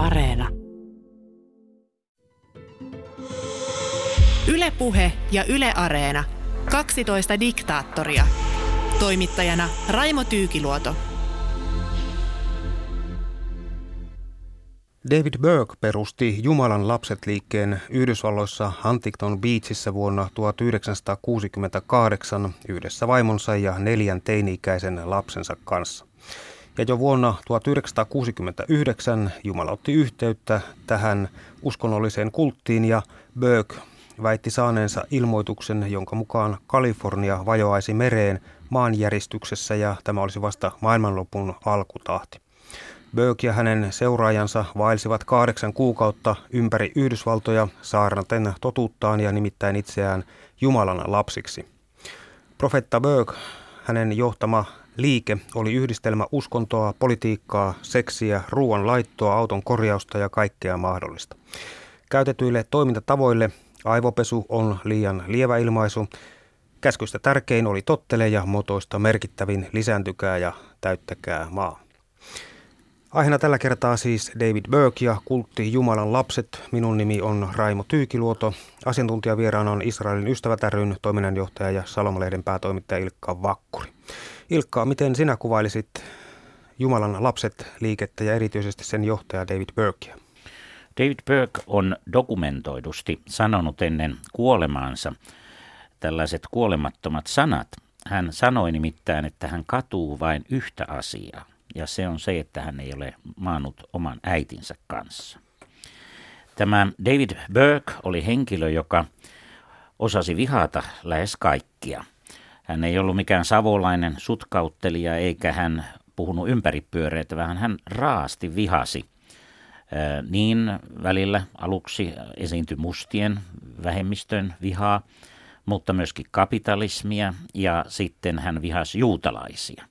Areena. Ylepuhe ja Yle Areena. 12 diktaattoria. Toimittajana Raimo Tyykiluoto. David Burke perusti Jumalan lapset liikkeen Yhdysvalloissa Huntington Beachissä vuonna 1968 yhdessä vaimonsa ja neljän teini-ikäisen lapsensa kanssa. Ja jo vuonna 1969 Jumala otti yhteyttä tähän uskonnolliseen kulttiin ja Burke väitti saaneensa ilmoituksen, jonka mukaan Kalifornia vajoaisi mereen maanjäristyksessä ja tämä olisi vasta maailmanlopun alkutahti. Burke ja hänen seuraajansa vaelsivat kahdeksan kuukautta ympäri Yhdysvaltoja saarnaten totuuttaan ja nimittäin itseään Jumalan lapsiksi. Profetta Burke, hänen johtama liike oli yhdistelmä uskontoa, politiikkaa, seksiä, ruoan laittoa, auton korjausta ja kaikkea mahdollista. Käytetyille toimintatavoille aivopesu on liian lievä ilmaisu. Käskystä tärkein oli tottele ja motoista merkittävin lisääntykää ja täyttäkää maa. Aiheena tällä kertaa siis David Burke ja kultti Jumalan lapset. Minun nimi on Raimo Tyykiluoto. Asiantuntijavieraana on Israelin ystävät ryn toiminnanjohtaja ja Salomalehden päätoimittaja Ilkka Vakkuri. Ilkka, miten sinä kuvailisit Jumalan lapset liikettä ja erityisesti sen johtaja David Burkea? David Burke on dokumentoidusti sanonut ennen kuolemaansa tällaiset kuolemattomat sanat. Hän sanoi nimittäin, että hän katuu vain yhtä asiaa ja se on se, että hän ei ole maannut oman äitinsä kanssa. Tämä David Burke oli henkilö, joka osasi vihata lähes kaikkia. Hän ei ollut mikään savolainen sutkauttelija eikä hän puhunut ympäripyöreitä, vaan hän raasti vihasi. Niin välillä aluksi esiintyi mustien vähemmistön vihaa, mutta myöskin kapitalismia ja sitten hän vihasi juutalaisia.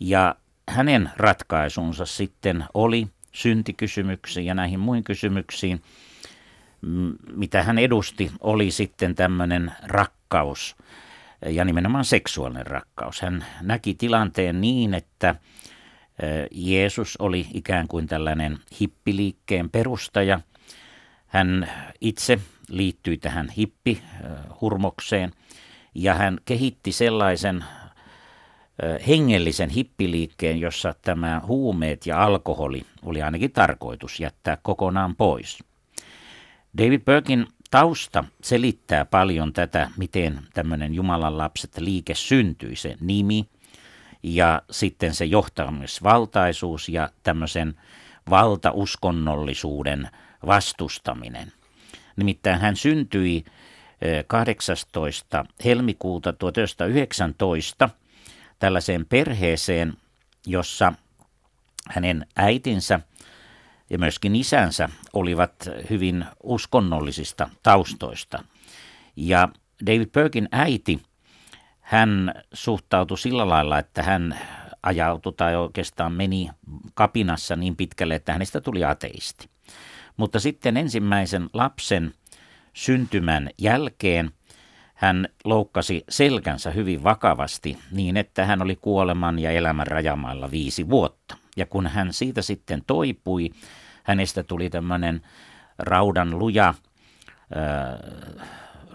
Ja hänen ratkaisunsa sitten oli syntikysymyksiin ja näihin muihin kysymyksiin, mitä hän edusti, oli sitten tämmöinen rakkaus ja nimenomaan seksuaalinen rakkaus. Hän näki tilanteen niin, että Jeesus oli ikään kuin tällainen hippiliikkeen perustaja. Hän itse liittyi tähän hippihurmokseen ja hän kehitti sellaisen hengellisen hippiliikkeen, jossa tämä huumeet ja alkoholi oli ainakin tarkoitus jättää kokonaan pois. David Burkin tausta selittää paljon tätä, miten tämmöinen Jumalan lapset liike syntyi, se nimi ja sitten se johtamisvaltaisuus ja tämmöisen valtauskonnollisuuden vastustaminen. Nimittäin hän syntyi 18. helmikuuta 1919 tällaiseen perheeseen, jossa hänen äitinsä ja myöskin isänsä olivat hyvin uskonnollisista taustoista. Ja David Perkin äiti, hän suhtautui sillä lailla, että hän ajautui tai oikeastaan meni kapinassa niin pitkälle, että hänestä tuli ateisti. Mutta sitten ensimmäisen lapsen syntymän jälkeen hän loukkasi selkänsä hyvin vakavasti niin, että hän oli kuoleman ja elämän rajamailla viisi vuotta. Ja kun hän siitä sitten toipui, hänestä tuli tämmöinen raudan luja äh,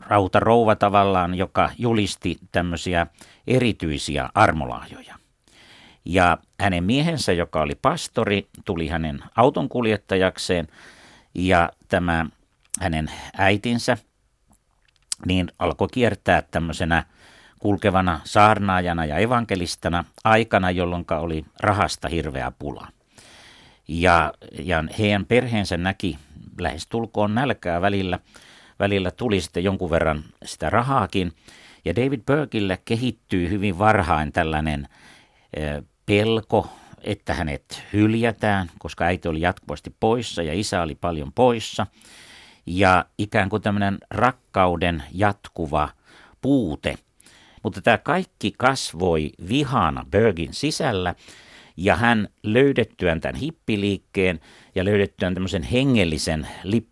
rautarouva tavallaan, joka julisti tämmöisiä erityisiä armolahjoja. Ja hänen miehensä, joka oli pastori, tuli hänen autonkuljettajakseen ja tämä hänen äitinsä – niin alkoi kiertää tämmöisenä kulkevana saarnaajana ja evankelistana aikana, jolloin oli rahasta hirveä pula. Ja, ja heidän perheensä näki lähestulkoon nälkää välillä. Välillä tuli sitten jonkun verran sitä rahaakin. Ja David Burkille kehittyy hyvin varhain tällainen pelko, että hänet hyljätään, koska äiti oli jatkuvasti poissa ja isä oli paljon poissa ja ikään kuin tämmöinen rakkauden jatkuva puute. Mutta tämä kaikki kasvoi vihana Bergin sisällä ja hän löydettyään tämän hippiliikkeen ja löydettyään tämmöisen hengellisen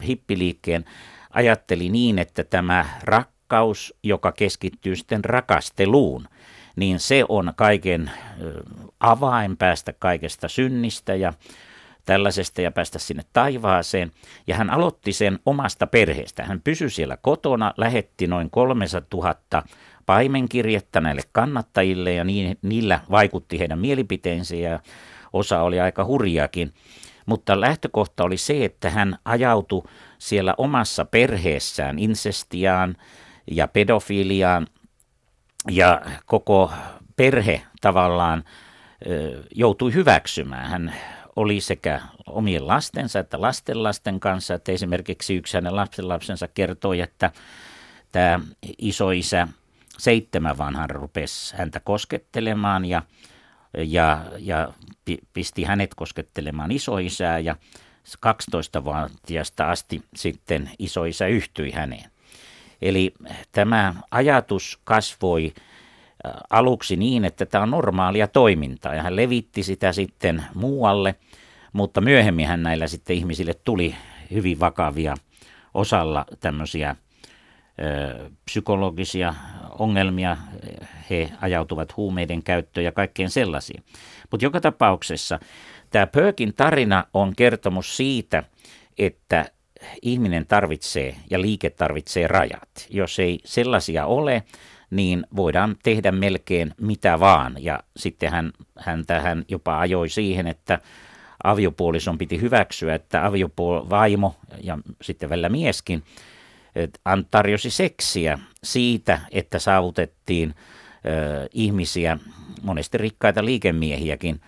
hippiliikkeen ajatteli niin, että tämä rakkaus, joka keskittyy sitten rakasteluun, niin se on kaiken avain päästä kaikesta synnistä ja tällaisesta ja päästä sinne taivaaseen. Ja hän aloitti sen omasta perheestä. Hän pysyi siellä kotona, lähetti noin 300 000 paimenkirjettä näille kannattajille ja niin, niillä vaikutti heidän mielipiteensä ja osa oli aika hurjakin. Mutta lähtökohta oli se, että hän ajautui siellä omassa perheessään insestiaan ja pedofiliaan ja koko perhe tavallaan joutui hyväksymään. Hän oli sekä omien lastensa että lastenlasten kanssa, että esimerkiksi yksi hänen lapsenlapsensa kertoi, että tämä isoisä seitsemän vanhan rupesi häntä koskettelemaan ja, ja, ja pisti hänet koskettelemaan isoisää ja 12-vuotiaasta asti sitten isoisä yhtyi häneen. Eli tämä ajatus kasvoi aluksi niin, että tämä on normaalia toimintaa ja hän levitti sitä sitten muualle, mutta myöhemmin hän näillä sitten ihmisille tuli hyvin vakavia osalla tämmöisiä psykologisia ongelmia, he ajautuvat huumeiden käyttöön ja kaikkeen sellaisiin. Mutta joka tapauksessa tämä Pöökin tarina on kertomus siitä, että ihminen tarvitsee ja liike tarvitsee rajat. Jos ei sellaisia ole, niin voidaan tehdä melkein mitä vaan. Ja sitten hän, hän tähän jopa ajoi siihen, että aviopuolison piti hyväksyä, että aviovaimo ja sitten välillä mieskin tarjosi seksiä siitä, että saavutettiin ö, ihmisiä, monesti rikkaita liikemiehiäkin,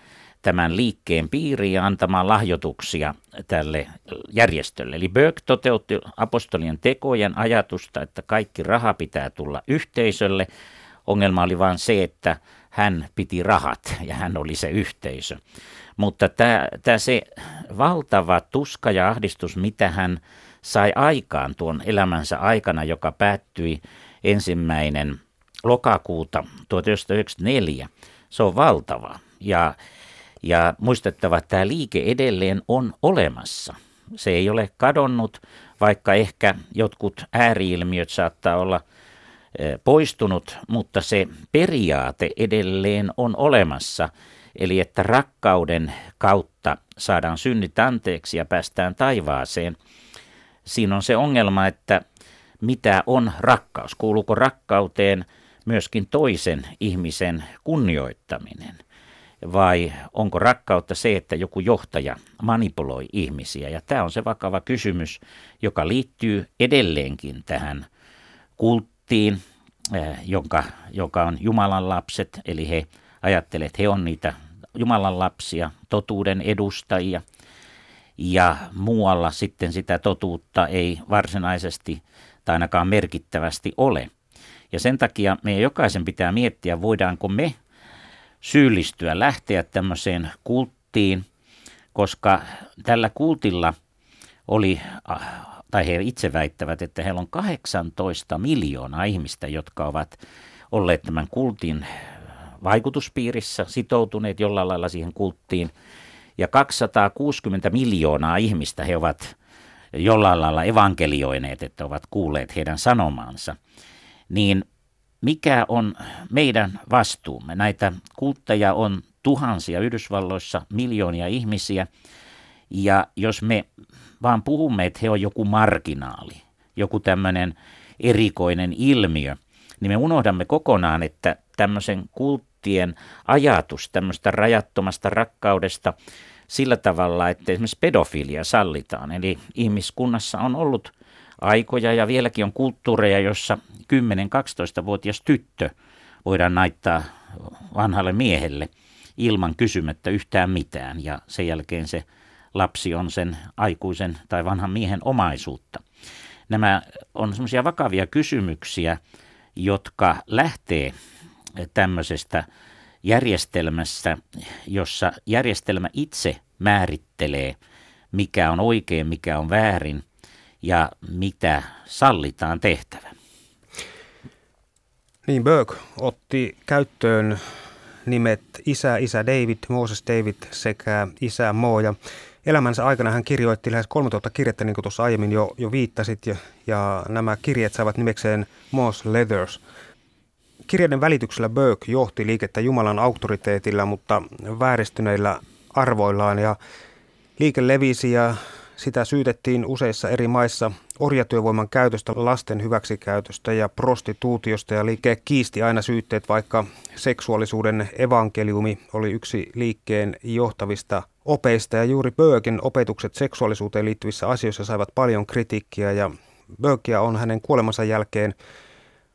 tämän liikkeen piiriin ja antamaan lahjoituksia tälle järjestölle. Eli Böck toteutti apostolien tekojen ajatusta, että kaikki raha pitää tulla yhteisölle. Ongelma oli vain se, että hän piti rahat ja hän oli se yhteisö. Mutta tämä, tämä se valtava tuska ja ahdistus, mitä hän sai aikaan tuon elämänsä aikana, joka päättyi ensimmäinen lokakuuta 1994, se on valtava. Ja ja muistettava, että tämä liike edelleen on olemassa. Se ei ole kadonnut, vaikka ehkä jotkut ääriilmiöt saattaa olla eh, poistunut, mutta se periaate edelleen on olemassa. Eli että rakkauden kautta saadaan synnit anteeksi ja päästään taivaaseen. Siinä on se ongelma, että mitä on rakkaus? Kuuluuko rakkauteen myöskin toisen ihmisen kunnioittaminen? Vai onko rakkautta se, että joku johtaja manipuloi ihmisiä? Ja tämä on se vakava kysymys, joka liittyy edelleenkin tähän kulttiin, eh, jonka, joka on Jumalan lapset, eli he ajattelevat, että he on niitä Jumalan lapsia, totuuden edustajia, ja muualla sitten sitä totuutta ei varsinaisesti tai ainakaan merkittävästi ole. Ja sen takia meidän jokaisen pitää miettiä, voidaanko me syyllistyä, lähteä tämmöiseen kulttiin, koska tällä kultilla oli, tai he itse väittävät, että heillä on 18 miljoonaa ihmistä, jotka ovat olleet tämän kultin vaikutuspiirissä, sitoutuneet jollain lailla siihen kulttiin, ja 260 miljoonaa ihmistä he ovat jollain lailla evankelioineet, että ovat kuulleet heidän sanomaansa, niin mikä on meidän vastuumme? Näitä kultteja on tuhansia Yhdysvalloissa, miljoonia ihmisiä. Ja jos me vaan puhumme, että he on joku marginaali, joku tämmöinen erikoinen ilmiö, niin me unohdamme kokonaan, että tämmöisen kulttien ajatus tämmöistä rajattomasta rakkaudesta sillä tavalla, että esimerkiksi pedofilia sallitaan. Eli ihmiskunnassa on ollut aikoja ja vieläkin on kulttuureja, jossa 10-12-vuotias tyttö voidaan naittaa vanhalle miehelle ilman kysymättä yhtään mitään ja sen jälkeen se lapsi on sen aikuisen tai vanhan miehen omaisuutta. Nämä on semmoisia vakavia kysymyksiä, jotka lähtee tämmöisestä järjestelmästä, jossa järjestelmä itse määrittelee, mikä on oikein, mikä on väärin ja mitä sallitaan tehtävä. Niin, Burke otti käyttöön nimet isä, isä David, Moses David sekä isä Mo. Ja elämänsä aikana hän kirjoitti lähes 3000 kirjettä, niin kuin tuossa aiemmin jo, jo viittasit, ja, ja nämä kirjeet saavat nimekseen Moss Leathers. Kirjeiden välityksellä Burke johti liikettä Jumalan auktoriteetilla, mutta vääristyneillä arvoillaan, ja Liike levisi ja sitä syytettiin useissa eri maissa orjatyövoiman käytöstä, lasten hyväksikäytöstä ja prostituutiosta. Ja liike kiisti aina syytteet, vaikka seksuaalisuuden evankeliumi oli yksi liikkeen johtavista opeista. Ja juuri Böökin opetukset seksuaalisuuteen liittyvissä asioissa saivat paljon kritiikkiä. Ja Böökiä on hänen kuolemansa jälkeen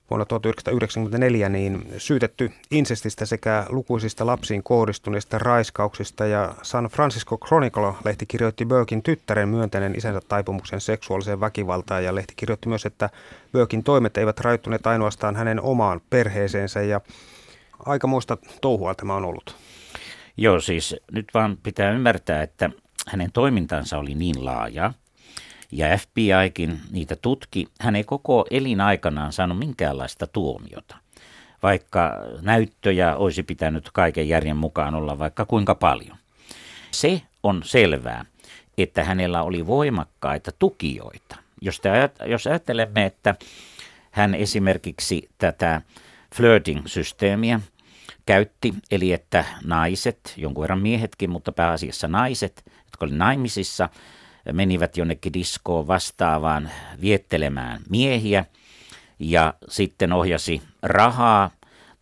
vuonna 1994 niin syytetty insestistä sekä lukuisista lapsiin kohdistuneista raiskauksista. Ja San Francisco Chronicle-lehti kirjoitti Burkin tyttären myöntäinen isänsä taipumuksen seksuaaliseen väkivaltaan. Ja lehti kirjoitti myös, että Burkin toimet eivät rajoittuneet ainoastaan hänen omaan perheeseensä. Ja aika muista touhua tämä on ollut. Joo, siis nyt vaan pitää ymmärtää, että hänen toimintansa oli niin laaja, ja FBIkin niitä tutki. Hän ei koko elinaikanaan saanut minkäänlaista tuomiota, vaikka näyttöjä olisi pitänyt kaiken järjen mukaan olla vaikka kuinka paljon. Se on selvää, että hänellä oli voimakkaita tukijoita. Jos, te, jos ajattelemme, että hän esimerkiksi tätä flirting-systeemiä käytti, eli että naiset, jonkun verran miehetkin, mutta pääasiassa naiset, jotka olivat naimisissa, menivät jonnekin diskoon vastaavaan viettelemään miehiä ja sitten ohjasi rahaa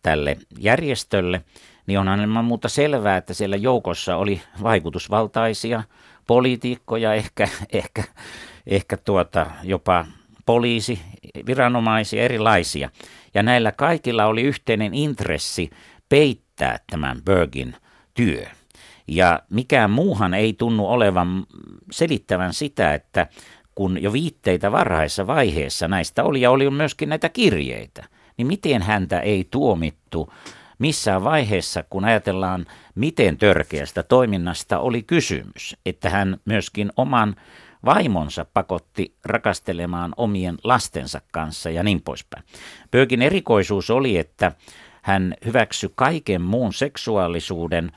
tälle järjestölle, niin onhan ilman muuta selvää, että siellä joukossa oli vaikutusvaltaisia poliitikkoja, ehkä, ehkä, ehkä tuota, jopa poliisi, viranomaisia, erilaisia. Ja näillä kaikilla oli yhteinen intressi peittää tämän Bergin työ. Ja mikään muuhan ei tunnu olevan selittävän sitä, että kun jo viitteitä varhaisessa vaiheessa näistä oli ja oli myöskin näitä kirjeitä, niin miten häntä ei tuomittu missään vaiheessa, kun ajatellaan, miten törkeästä toiminnasta oli kysymys, että hän myöskin oman vaimonsa pakotti rakastelemaan omien lastensa kanssa ja niin poispäin. Pöökin erikoisuus oli, että hän hyväksyi kaiken muun seksuaalisuuden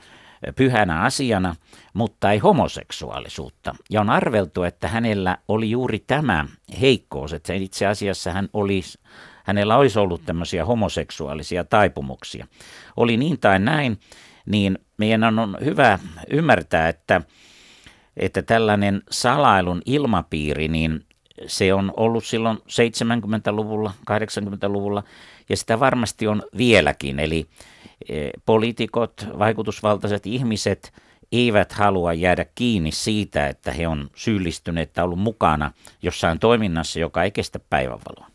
pyhänä asiana, mutta ei homoseksuaalisuutta. Ja on arveltu, että hänellä oli juuri tämä heikkous, että itse asiassa hän olisi, hänellä olisi ollut tämmöisiä homoseksuaalisia taipumuksia. Oli niin tai näin, niin meidän on hyvä ymmärtää, että, että tällainen salailun ilmapiiri, niin se on ollut silloin 70-luvulla, 80-luvulla ja sitä varmasti on vieläkin. Eli poliitikot, vaikutusvaltaiset ihmiset eivät halua jäädä kiinni siitä, että he on syyllistyneet tai ollut mukana jossain toiminnassa, joka ei kestä päivänvaloa.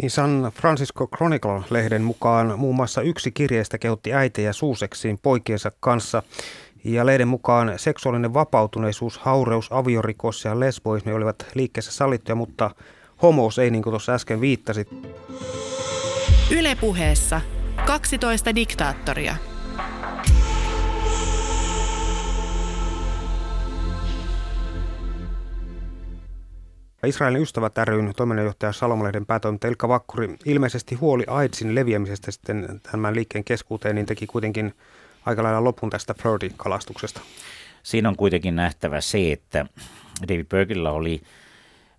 Niin San Francisco Chronicle-lehden mukaan muun muassa yksi kirjeistä kehotti äitejä suuseksiin poikiensa kanssa. Ja lehden mukaan seksuaalinen vapautuneisuus, haureus, aviorikos ja lesboismi olivat liikkeessä sallittuja, mutta homous ei, niin kuin tuossa äsken viittasit. Ylepuheessa 12 diktaattoria. Israelin ystävät ryn toiminnanjohtaja Salomalehden päätoimittaja Ilkka Vakkuri, ilmeisesti huoli AIDSin leviämisestä sitten tämän liikkeen keskuuteen, niin teki kuitenkin aika lailla lopun tästä Flirty-kalastuksesta. Siinä on kuitenkin nähtävä se, että David Bergillä oli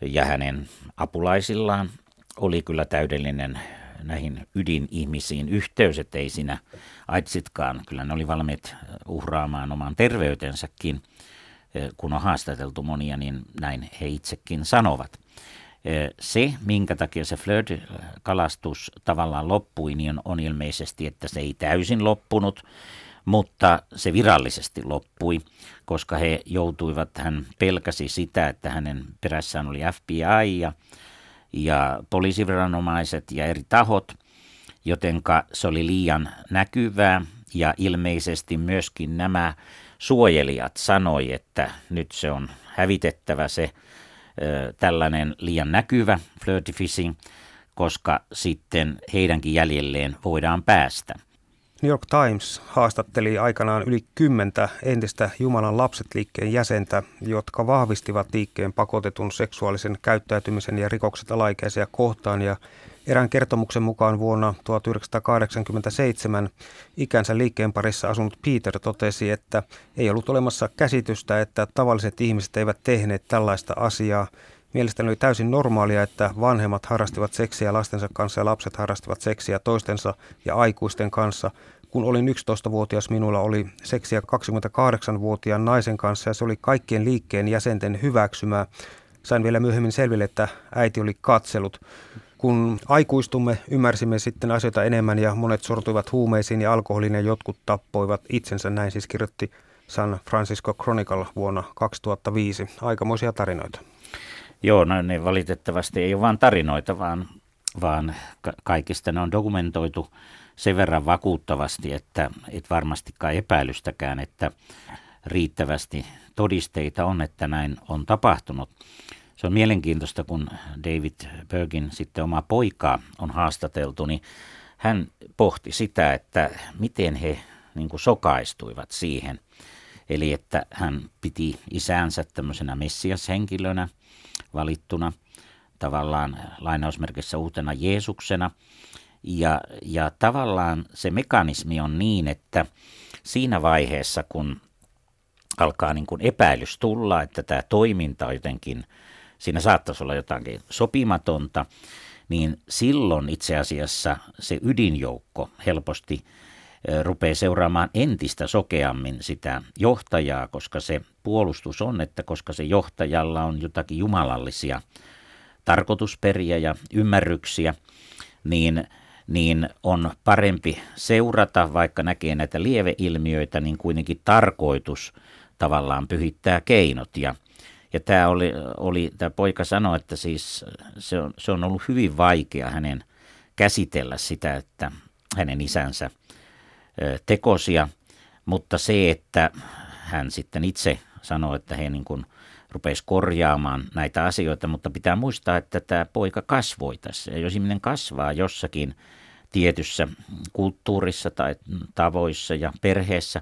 ja hänen apulaisillaan oli kyllä täydellinen näihin ydinihmisiin yhteys, että ei siinä AIDSitkaan, kyllä ne oli valmiit uhraamaan oman terveytensäkin, kun on haastateltu monia, niin näin he itsekin sanovat. Se, minkä takia se flirt-kalastus tavallaan loppui, niin on ilmeisesti, että se ei täysin loppunut, mutta se virallisesti loppui, koska he joutuivat, hän pelkäsi sitä, että hänen perässään oli FBI ja, ja poliisiviranomaiset ja eri tahot, jotenka se oli liian näkyvää ja ilmeisesti myöskin nämä suojelijat sanoi, että nyt se on hävitettävä se tällainen liian näkyvä flirty fishing, koska sitten heidänkin jäljelleen voidaan päästä. New York Times haastatteli aikanaan yli kymmentä entistä Jumalan lapset-liikkeen jäsentä, jotka vahvistivat liikkeen pakotetun seksuaalisen käyttäytymisen ja rikokset alaikäisiä kohtaan. Ja erään kertomuksen mukaan vuonna 1987 ikänsä liikkeen parissa asunut Peter totesi, että ei ollut olemassa käsitystä, että tavalliset ihmiset eivät tehneet tällaista asiaa – Mielestäni oli täysin normaalia, että vanhemmat harrastivat seksiä lastensa kanssa ja lapset harrastivat seksiä toistensa ja aikuisten kanssa, kun olin 11-vuotias, minulla oli seksiä 28-vuotiaan naisen kanssa ja se oli kaikkien liikkeen jäsenten hyväksymää. Sain vielä myöhemmin selville, että äiti oli katsellut. Kun aikuistumme, ymmärsimme sitten asioita enemmän ja monet sortuivat huumeisiin ja alkoholiin ja jotkut tappoivat itsensä. Näin siis kirjoitti San Francisco Chronicle vuonna 2005. Aikamoisia tarinoita. Joo, no ne valitettavasti ei ole vain tarinoita, vaan, vaan kaikista ne on dokumentoitu sen verran vakuuttavasti, että et varmastikaan epäilystäkään, että riittävästi todisteita on, että näin on tapahtunut. Se on mielenkiintoista, kun David Bergin sitten oma poikaa on haastateltu, niin hän pohti sitä, että miten he niin kuin sokaistuivat siihen. Eli että hän piti isäänsä tämmöisenä messiashenkilönä valittuna, tavallaan lainausmerkissä uutena Jeesuksena. Ja, ja tavallaan se mekanismi on niin, että siinä vaiheessa, kun alkaa niin kuin epäilys tulla, että tämä toiminta on jotenkin, siinä saattaisi olla jotakin sopimatonta, niin silloin itse asiassa se ydinjoukko helposti rupeaa seuraamaan entistä sokeammin sitä johtajaa, koska se puolustus on, että koska se johtajalla on jotakin jumalallisia tarkoitusperiä ja ymmärryksiä, niin, niin on parempi seurata, vaikka näkee näitä lieveilmiöitä, niin kuitenkin tarkoitus tavallaan pyhittää keinot. Ja, ja tämä, oli, oli, tämä poika sanoi, että siis se on, se on ollut hyvin vaikea hänen käsitellä sitä, että hänen isänsä tekosia, mutta se, että hän sitten itse sanoi, että he niin kuin rupesi korjaamaan näitä asioita, mutta pitää muistaa, että tämä poika kasvoi tässä. Ja jos ihminen kasvaa jossakin tietyssä kulttuurissa tai tavoissa ja perheessä,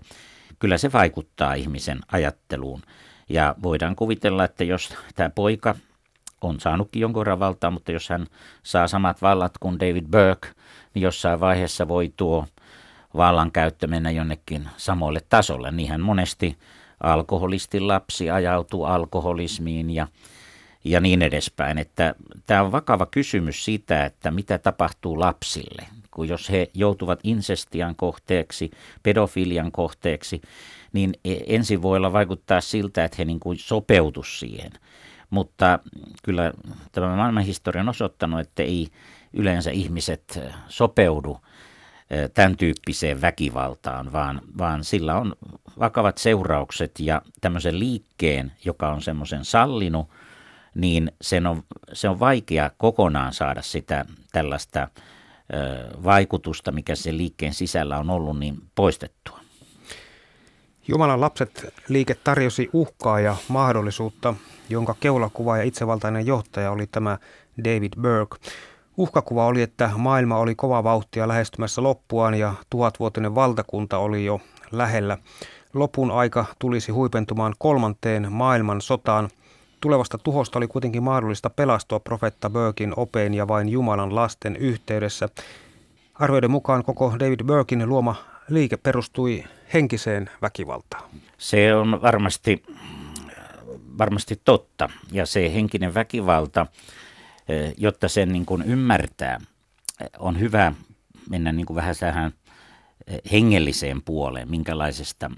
kyllä se vaikuttaa ihmisen ajatteluun. Ja voidaan kuvitella, että jos tämä poika on saanutkin jonkun verran valtaa, mutta jos hän saa samat vallat kuin David Burke, niin jossain vaiheessa voi tuo vallankäyttö mennä jonnekin samoille tasolle. Niinhän monesti alkoholistin lapsi ajautuu alkoholismiin ja, ja niin edespäin. Että tämä on vakava kysymys siitä, että mitä tapahtuu lapsille, kun jos he joutuvat insestian kohteeksi, pedofilian kohteeksi, niin e, ensin voi olla vaikuttaa siltä, että he niin kuin sopeutu siihen. Mutta kyllä tämä maailmanhistoria on osoittanut, että ei yleensä ihmiset sopeudu tämän tyyppiseen väkivaltaan, vaan, vaan sillä on vakavat seuraukset ja tämmöisen liikkeen, joka on semmoisen sallinut, niin sen on, se on vaikea kokonaan saada sitä tällaista ö, vaikutusta, mikä sen liikkeen sisällä on ollut, niin poistettua. Jumalan lapset liike tarjosi uhkaa ja mahdollisuutta, jonka keulakuva ja itsevaltainen johtaja oli tämä David Burke. Uhkakuva oli, että maailma oli kova vauhtia lähestymässä loppuaan ja tuhatvuotinen valtakunta oli jo lähellä. Lopun aika tulisi huipentumaan kolmanteen maailman sotaan. Tulevasta tuhosta oli kuitenkin mahdollista pelastua profetta Burkin opein ja vain Jumalan lasten yhteydessä. Arvioiden mukaan koko David Burkin luoma liike perustui henkiseen väkivaltaan. Se on varmasti, varmasti totta. Ja se henkinen väkivalta jotta sen niin kuin ymmärtää, on hyvä mennä niin kuin vähän tähän hengelliseen puoleen, minkälaisesta mm,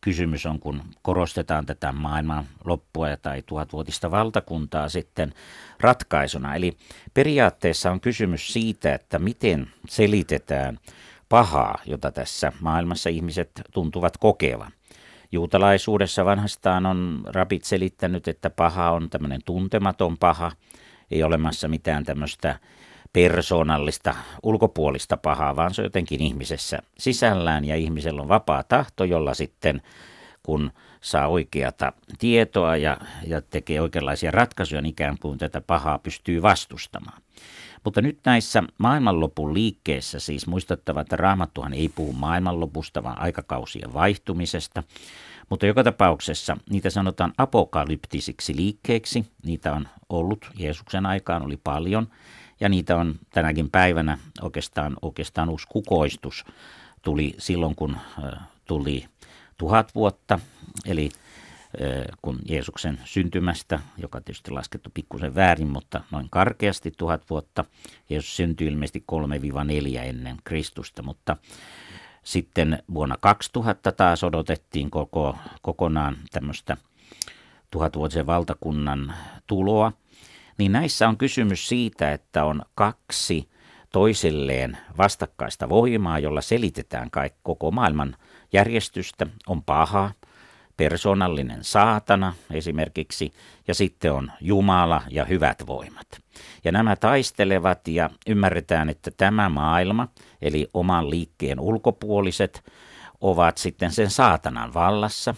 kysymys on, kun korostetaan tätä maailman loppua tai tuhatvuotista valtakuntaa sitten ratkaisuna. Eli periaatteessa on kysymys siitä, että miten selitetään pahaa, jota tässä maailmassa ihmiset tuntuvat kokevan. Juutalaisuudessa vanhastaan on rabit selittänyt, että paha on tämmöinen tuntematon paha – ei olemassa mitään tämmöistä persoonallista ulkopuolista pahaa, vaan se on jotenkin ihmisessä sisällään ja ihmisellä on vapaa tahto, jolla sitten kun saa oikeata tietoa ja, ja tekee oikeanlaisia ratkaisuja, niin ikään kuin tätä pahaa pystyy vastustamaan. Mutta nyt näissä maailmanlopun liikkeissä siis muistettava, että raamattuhan ei puhu maailmanlopusta, vaan aikakausien vaihtumisesta. Mutta joka tapauksessa niitä sanotaan apokalyptisiksi liikkeiksi. Niitä on ollut Jeesuksen aikaan, oli paljon. Ja niitä on tänäkin päivänä oikeastaan, oikeastaan uusi kukoistus tuli silloin, kun tuli tuhat vuotta, eli kun Jeesuksen syntymästä, joka tietysti laskettu pikkusen väärin, mutta noin karkeasti tuhat vuotta. Jeesus syntyi ilmeisesti 3-4 ennen Kristusta, mutta Sitten vuonna 2000 taas odotettiin koko, kokonaan tämmöistä tuhatvuotisen valtakunnan tuloa. Niin näissä on kysymys siitä, että on kaksi toisilleen vastakkaista voimaa, jolla selitetään kaikki koko maailman järjestystä. On paha, persoonallinen saatana esimerkiksi, ja sitten on Jumala ja hyvät voimat. Ja nämä taistelevat ja ymmärretään, että tämä maailma, eli oman liikkeen ulkopuoliset, ovat sitten sen saatanan vallassa.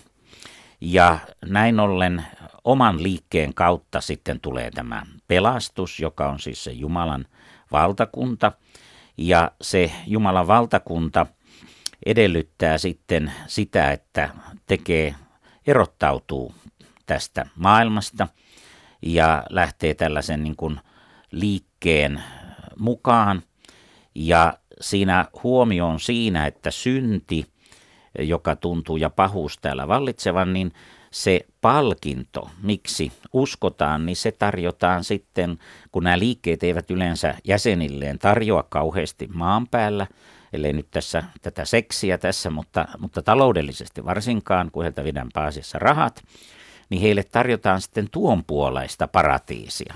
Ja näin ollen oman liikkeen kautta sitten tulee tämä pelastus, joka on siis se Jumalan valtakunta. Ja se Jumalan valtakunta edellyttää sitten sitä, että tekee, erottautuu tästä maailmasta ja lähtee tällaisen niin kuin liikkeen mukaan. Ja siinä huomio on siinä, että synti, joka tuntuu ja pahuus täällä vallitsevan, niin se palkinto, miksi uskotaan, niin se tarjotaan sitten, kun nämä liikkeet eivät yleensä jäsenilleen tarjoa kauheasti maan päällä, ellei nyt tässä tätä seksiä tässä, mutta, mutta taloudellisesti varsinkaan, kun heiltä vidään pääasiassa rahat, niin heille tarjotaan sitten tuon puoleista paratiisia,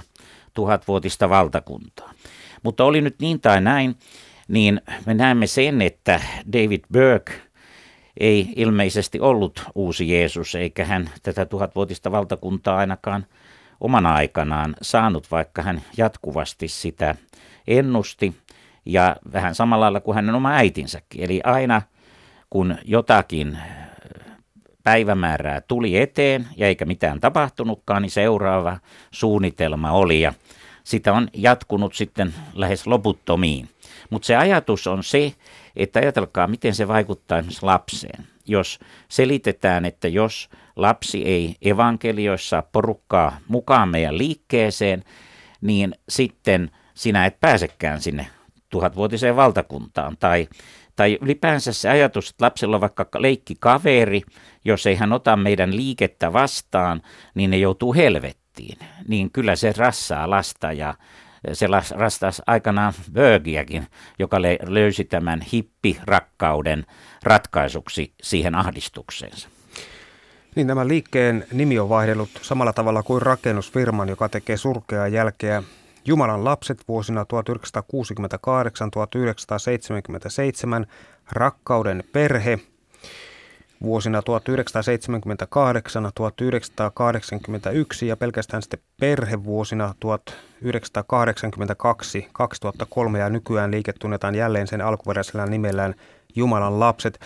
tuhatvuotista valtakuntaa. Mutta oli nyt niin tai näin, niin me näemme sen, että David Burke ei ilmeisesti ollut uusi Jeesus, eikä hän tätä tuhatvuotista valtakuntaa ainakaan omana aikanaan saanut, vaikka hän jatkuvasti sitä ennusti ja vähän samalla lailla kuin hänen oma äitinsäkin. Eli aina kun jotakin päivämäärää tuli eteen ja eikä mitään tapahtunutkaan, niin seuraava suunnitelma oli ja sitä on jatkunut sitten lähes loputtomiin. Mutta se ajatus on se, että ajatelkaa, miten se vaikuttaa esimerkiksi lapseen. Jos selitetään, että jos lapsi ei evankelioissa porukkaa mukaan meidän liikkeeseen, niin sitten sinä et pääsekään sinne tuhatvuotiseen valtakuntaan. Tai, tai ylipäänsä se ajatus, että lapsella on vaikka leikki kaveri, jos ei hän ota meidän liikettä vastaan, niin ne joutuu helvettiin. Niin kyllä se rassaa lasta ja se rastas aikanaan Bögiäkin, joka löysi tämän hippirakkauden ratkaisuksi siihen ahdistukseensa. Niin tämä liikkeen nimi on vaihdellut samalla tavalla kuin rakennusfirman, joka tekee surkeaa jälkeä Jumalan lapset vuosina 1968-1977, Rakkauden perhe vuosina 1978-1981 ja pelkästään sitten perhe vuosina 1982-2003 ja nykyään liike tunnetaan jälleen sen alkuperäisellä nimellään Jumalan lapset.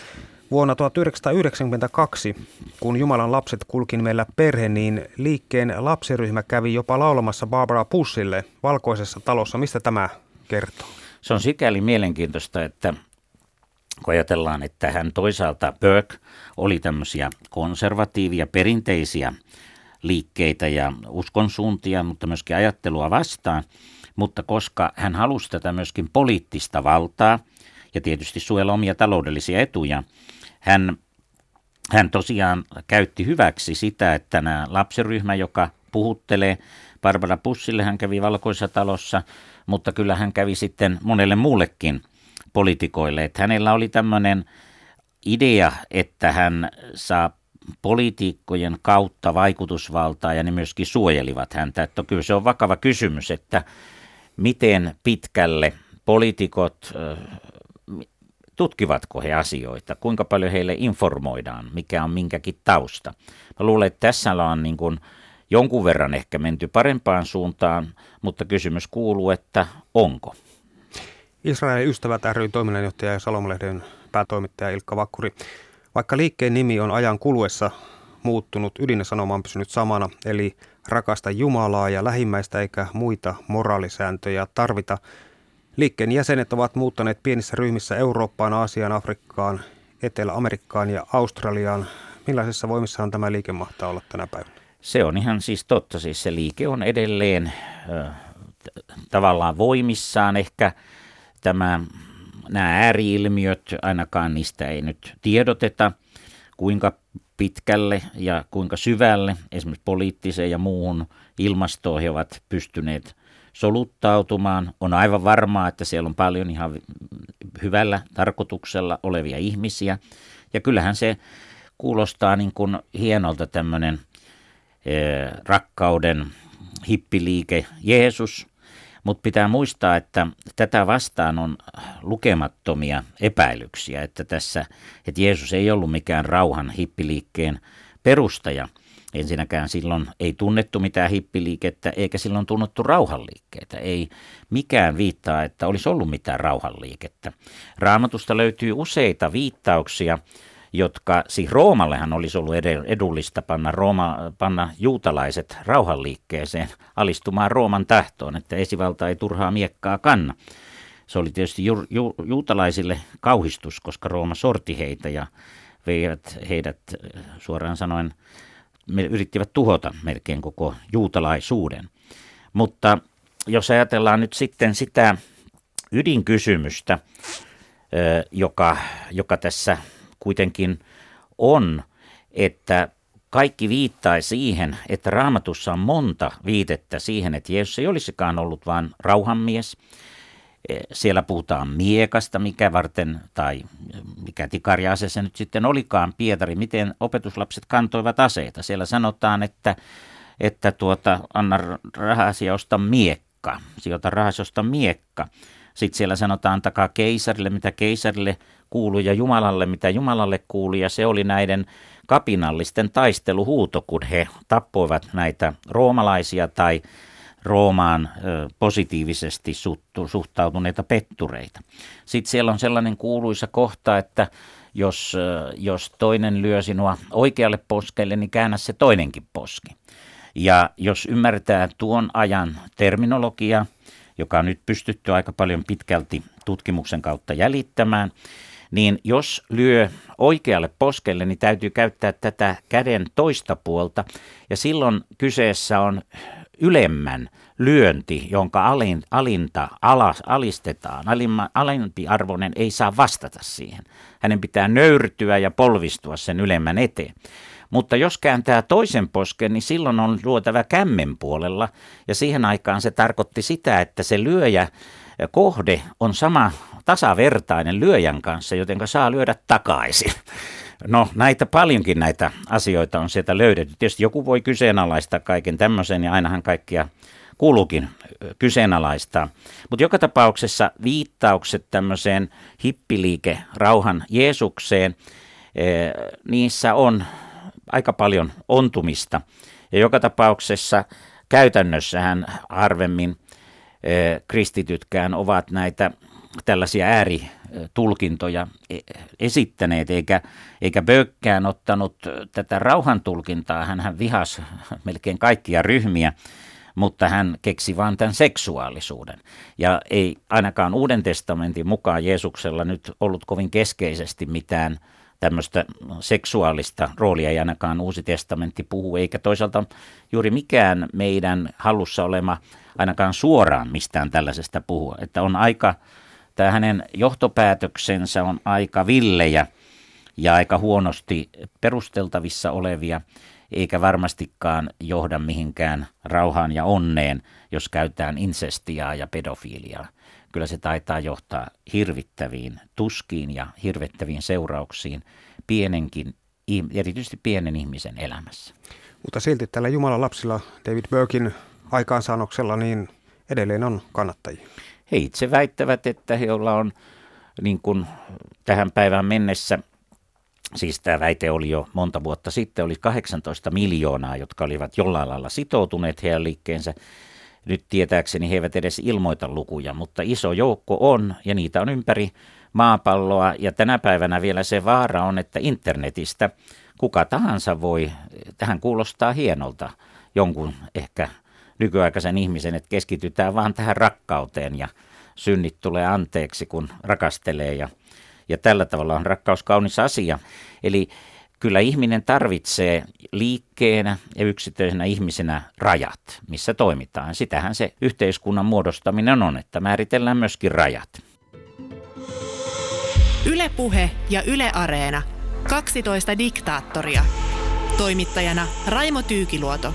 Vuonna 1992, kun Jumalan lapset kulki meillä perhe, niin liikkeen lapsiryhmä kävi jopa laulamassa Barbara Pussille valkoisessa talossa. Mistä tämä kertoo? Se on sikäli mielenkiintoista, että kun ajatellaan, että hän toisaalta Burke oli tämmöisiä konservatiivia, perinteisiä liikkeitä ja uskonsuuntia, mutta myöskin ajattelua vastaan, mutta koska hän halusi tätä myöskin poliittista valtaa ja tietysti suojella omia taloudellisia etuja, hän, hän tosiaan käytti hyväksi sitä, että nämä lapsiryhmä, joka puhuttelee Barbara Pussille, hän kävi Valkoisessa talossa, mutta kyllä hän kävi sitten monelle muullekin poliitikoille. Että hänellä oli tämmöinen idea, että hän saa poliitikkojen kautta vaikutusvaltaa ja ne myöskin suojelivat häntä. Että kyllä se on vakava kysymys, että miten pitkälle poliitikot tutkivatko he asioita, kuinka paljon heille informoidaan, mikä on minkäkin tausta. Mä luulen, että tässä on niin kuin jonkun verran ehkä menty parempaan suuntaan, mutta kysymys kuuluu, että onko. Israelin ystävät ry toiminnanjohtaja ja Salomalehden päätoimittaja Ilkka Vakkuri. Vaikka liikkeen nimi on ajan kuluessa muuttunut, ydinsanoma on pysynyt samana, eli rakasta Jumalaa ja lähimmäistä eikä muita moraalisääntöjä tarvita. Liikkeen jäsenet ovat muuttaneet pienissä ryhmissä Eurooppaan, Aasiaan, Afrikkaan, Etelä-Amerikkaan ja Australiaan. Millaisissa voimissaan tämä liike mahtaa olla tänä päivänä? Se on ihan siis totta. Siis se liike on edelleen äh, tavallaan voimissaan. Ehkä tämä, nämä ääriilmiöt, ainakaan niistä ei nyt tiedoteta, kuinka pitkälle ja kuinka syvälle esimerkiksi poliittiseen ja muuhun ilmastoon he ovat pystyneet soluttautumaan. On aivan varmaa, että siellä on paljon ihan hyvällä tarkoituksella olevia ihmisiä. Ja kyllähän se kuulostaa niin kuin hienolta tämmöinen eh, rakkauden hippiliike Jeesus, mutta pitää muistaa, että tätä vastaan on lukemattomia epäilyksiä, että tässä, että Jeesus ei ollut mikään rauhan hippiliikkeen perustaja. Ensinnäkään silloin ei tunnettu mitään hippiliikettä, eikä silloin tunnettu rauhanliikkeitä. Ei mikään viittaa, että olisi ollut mitään rauhanliikettä. Raamatusta löytyy useita viittauksia jotka, siis Roomallehan olisi ollut edullista panna, Rooma, panna juutalaiset rauhanliikkeeseen alistumaan Rooman tahtoon, että esivalta ei turhaa miekkaa kanna. Se oli tietysti ju, ju, juutalaisille kauhistus, koska Rooma sorti heitä ja veivät heidät suoraan sanoen, yrittivät tuhota melkein koko juutalaisuuden. Mutta jos ajatellaan nyt sitten sitä ydinkysymystä, joka, joka tässä kuitenkin on, että kaikki viittaa siihen, että raamatussa on monta viitettä siihen, että Jeesus ei olisikaan ollut vain rauhanmies. E, siellä puhutaan miekasta, mikä varten, tai mikä tikariase se nyt sitten olikaan, Pietari, miten opetuslapset kantoivat aseita. Siellä sanotaan, että, että tuota, anna rahasi ja osta miekka, sijoita rahasi osta miekka. Sitten siellä sanotaan takaa keisarille, mitä keisarille kuuluu ja Jumalalle, mitä Jumalalle kuuluu. Ja se oli näiden kapinallisten taisteluhuuto, kun he tappoivat näitä roomalaisia tai Roomaan positiivisesti suhtautuneita pettureita. Sitten siellä on sellainen kuuluisa kohta, että jos, jos toinen lyö sinua oikealle poskelle, niin käännä se toinenkin poski. Ja jos ymmärtää tuon ajan terminologia, joka on nyt pystytty aika paljon pitkälti tutkimuksen kautta jäljittämään, niin jos lyö oikealle poskelle, niin täytyy käyttää tätä käden toista puolta. Ja silloin kyseessä on ylemmän lyönti, jonka alin, alinta alas, alistetaan. Alimma, alempiarvoinen ei saa vastata siihen. Hänen pitää nöyrtyä ja polvistua sen ylemmän eteen. Mutta jos kääntää toisen posken, niin silloin on luotava kämmen puolella. Ja siihen aikaan se tarkoitti sitä, että se lyöjä kohde on sama tasavertainen lyöjän kanssa, joten saa lyödä takaisin. No näitä paljonkin näitä asioita on sieltä löydetty. Tietysti joku voi kyseenalaistaa kaiken tämmöisen ja ainahan kaikkia kuuluukin kyseenalaistaa. Mutta joka tapauksessa viittaukset tämmöiseen hippiliike rauhan Jeesukseen, niissä on aika paljon ontumista. Ja joka tapauksessa käytännössähän harvemmin kristitytkään ovat näitä tällaisia ääritulkintoja e, esittäneet, eikä, eikä Bökkään ottanut tätä rauhantulkintaa. Hän vihas melkein kaikkia ryhmiä, mutta hän keksi vain tämän seksuaalisuuden. Ja ei ainakaan Uuden testamentin mukaan Jeesuksella nyt ollut kovin keskeisesti mitään tämmöistä seksuaalista roolia ei ainakaan Uusi testamentti puhu, eikä toisaalta juuri mikään meidän hallussa olema ainakaan suoraan mistään tällaisesta puhua. Että on aika tämä hänen johtopäätöksensä on aika villejä ja aika huonosti perusteltavissa olevia, eikä varmastikaan johda mihinkään rauhaan ja onneen, jos käytetään insestiaa ja pedofiiliaa. Kyllä se taitaa johtaa hirvittäviin tuskiin ja hirvittäviin seurauksiin pienenkin, erityisesti pienen ihmisen elämässä. Mutta silti tällä Jumalan lapsilla David Burkin aikaansaannoksella niin edelleen on kannattajia. He itse väittävät, että heillä on niin kuin tähän päivään mennessä, siis tämä väite oli jo monta vuotta sitten, oli 18 miljoonaa, jotka olivat jollain lailla sitoutuneet heidän liikkeensä. Nyt tietääkseni he eivät edes ilmoita lukuja, mutta iso joukko on ja niitä on ympäri maapalloa. Ja tänä päivänä vielä se vaara on, että internetistä kuka tahansa voi, tähän kuulostaa hienolta, jonkun ehkä nykyaikaisen ihmisen, että keskitytään vaan tähän rakkauteen ja synnit tulee anteeksi, kun rakastelee ja, ja tällä tavalla on rakkaus kaunis asia. Eli kyllä ihminen tarvitsee liikkeenä ja yksittäisenä ihmisenä rajat, missä toimitaan. Sitähän se yhteiskunnan muodostaminen on, että määritellään myöskin rajat. Ylepuhe ja Yle Areena. 12 diktaattoria. Toimittajana Raimo Tyykiluoto.